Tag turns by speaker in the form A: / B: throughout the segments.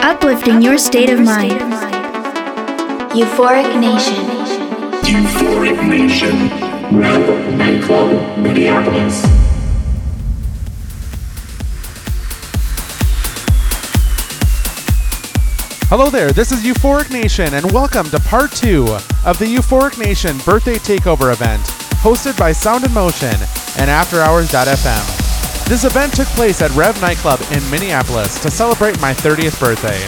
A: Uplifting your state of mind. Euphoric Nation.
B: Euphoric Nation. Rev Nightclub, Minneapolis.
C: Hello there, this is Euphoric Nation, and welcome to part two of the Euphoric Nation Birthday Takeover event, hosted by Sound in Motion and AfterHours.fm. This event took place at Rev Nightclub in Minneapolis to celebrate my 30th birthday.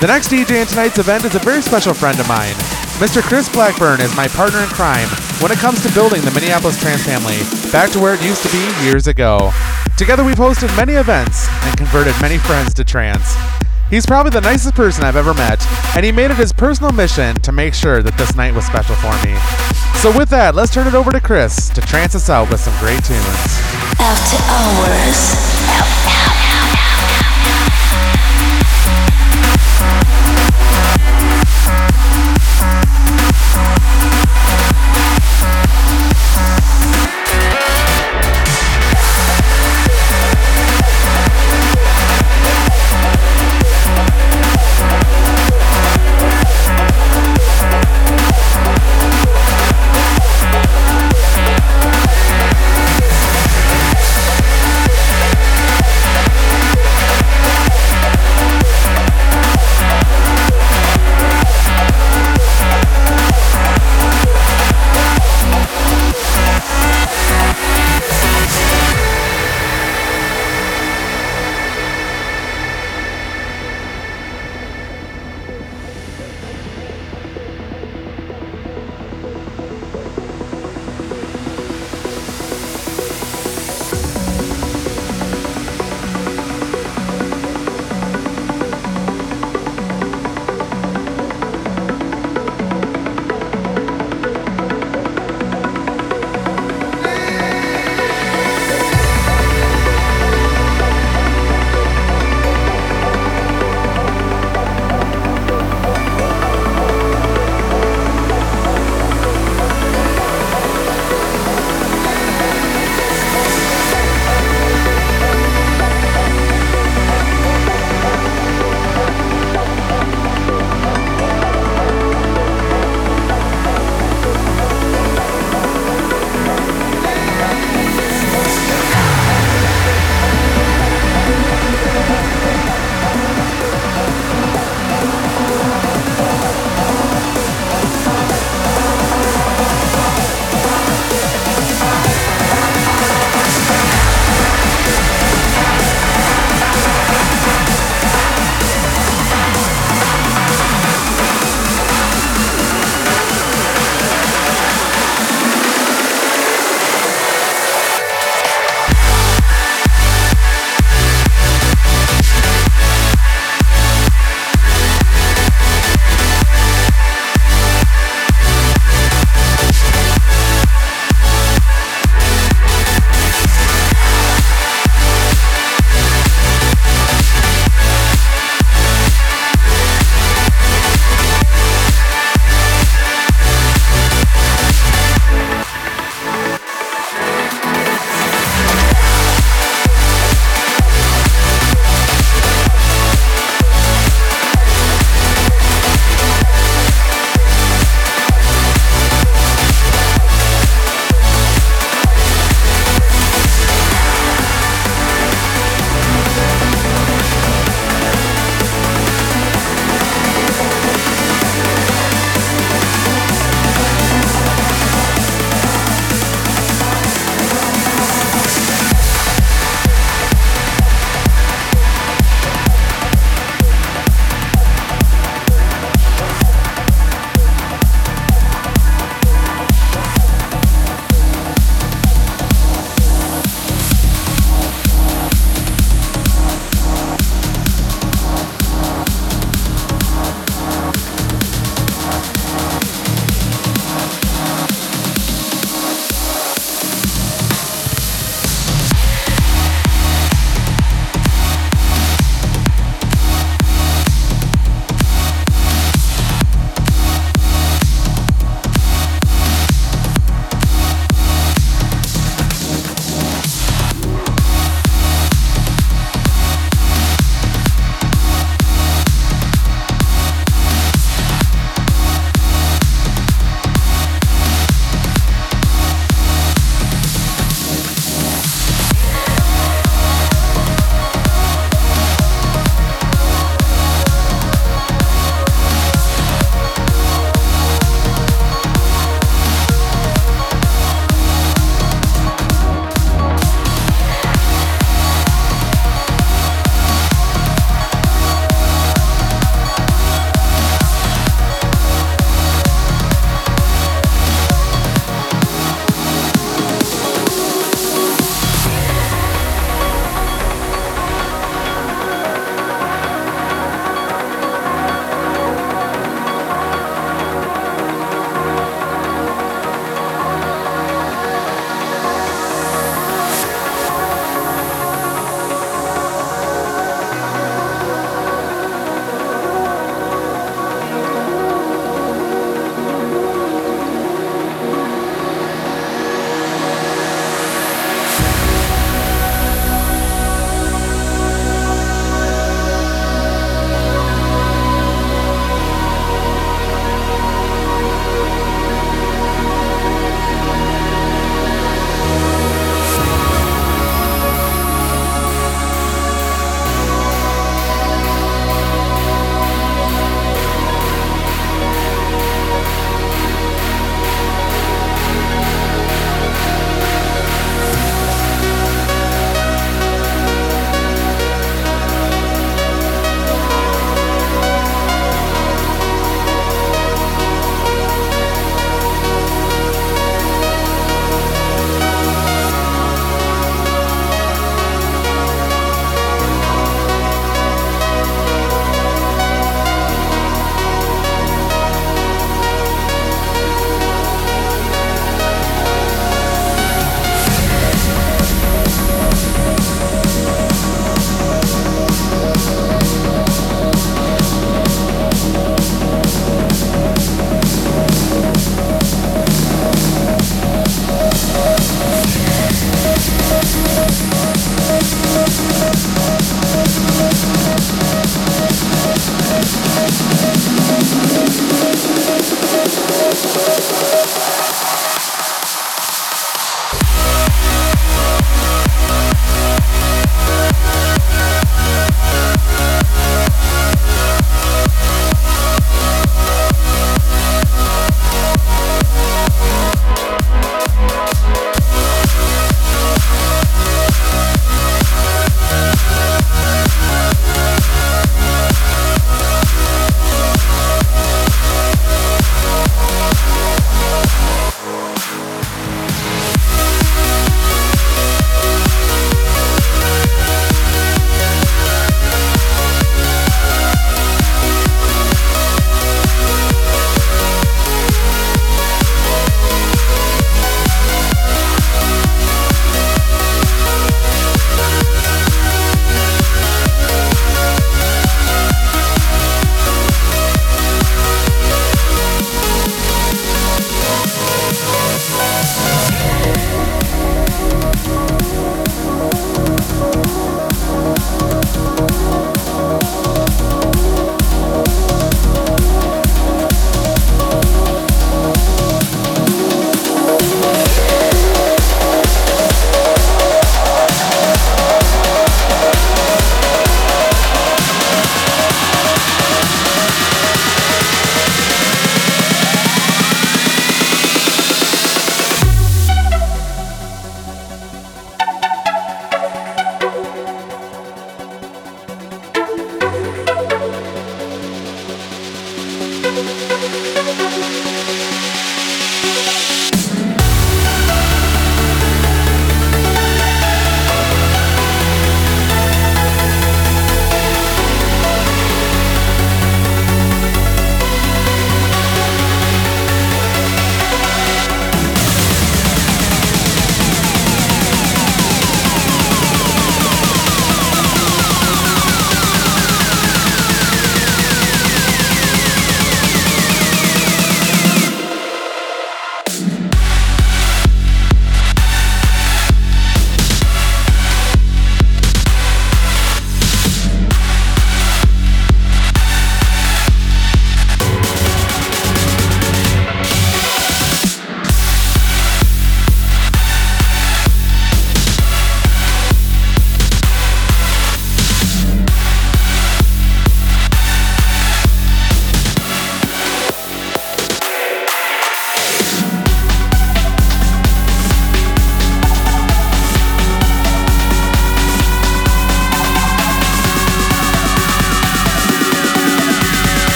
C: The next DJ in tonight's event is a very special friend of mine. Mr. Chris Blackburn is my partner in crime when it comes to building the Minneapolis trance family back to where it used to be years ago. Together we've hosted many events and converted many friends to trance. He's probably the nicest person I've ever met, and he made it his personal mission to make sure that this night was special for me. So, with that, let's turn it over to Chris to trance us out with some great tunes.
D: After hours.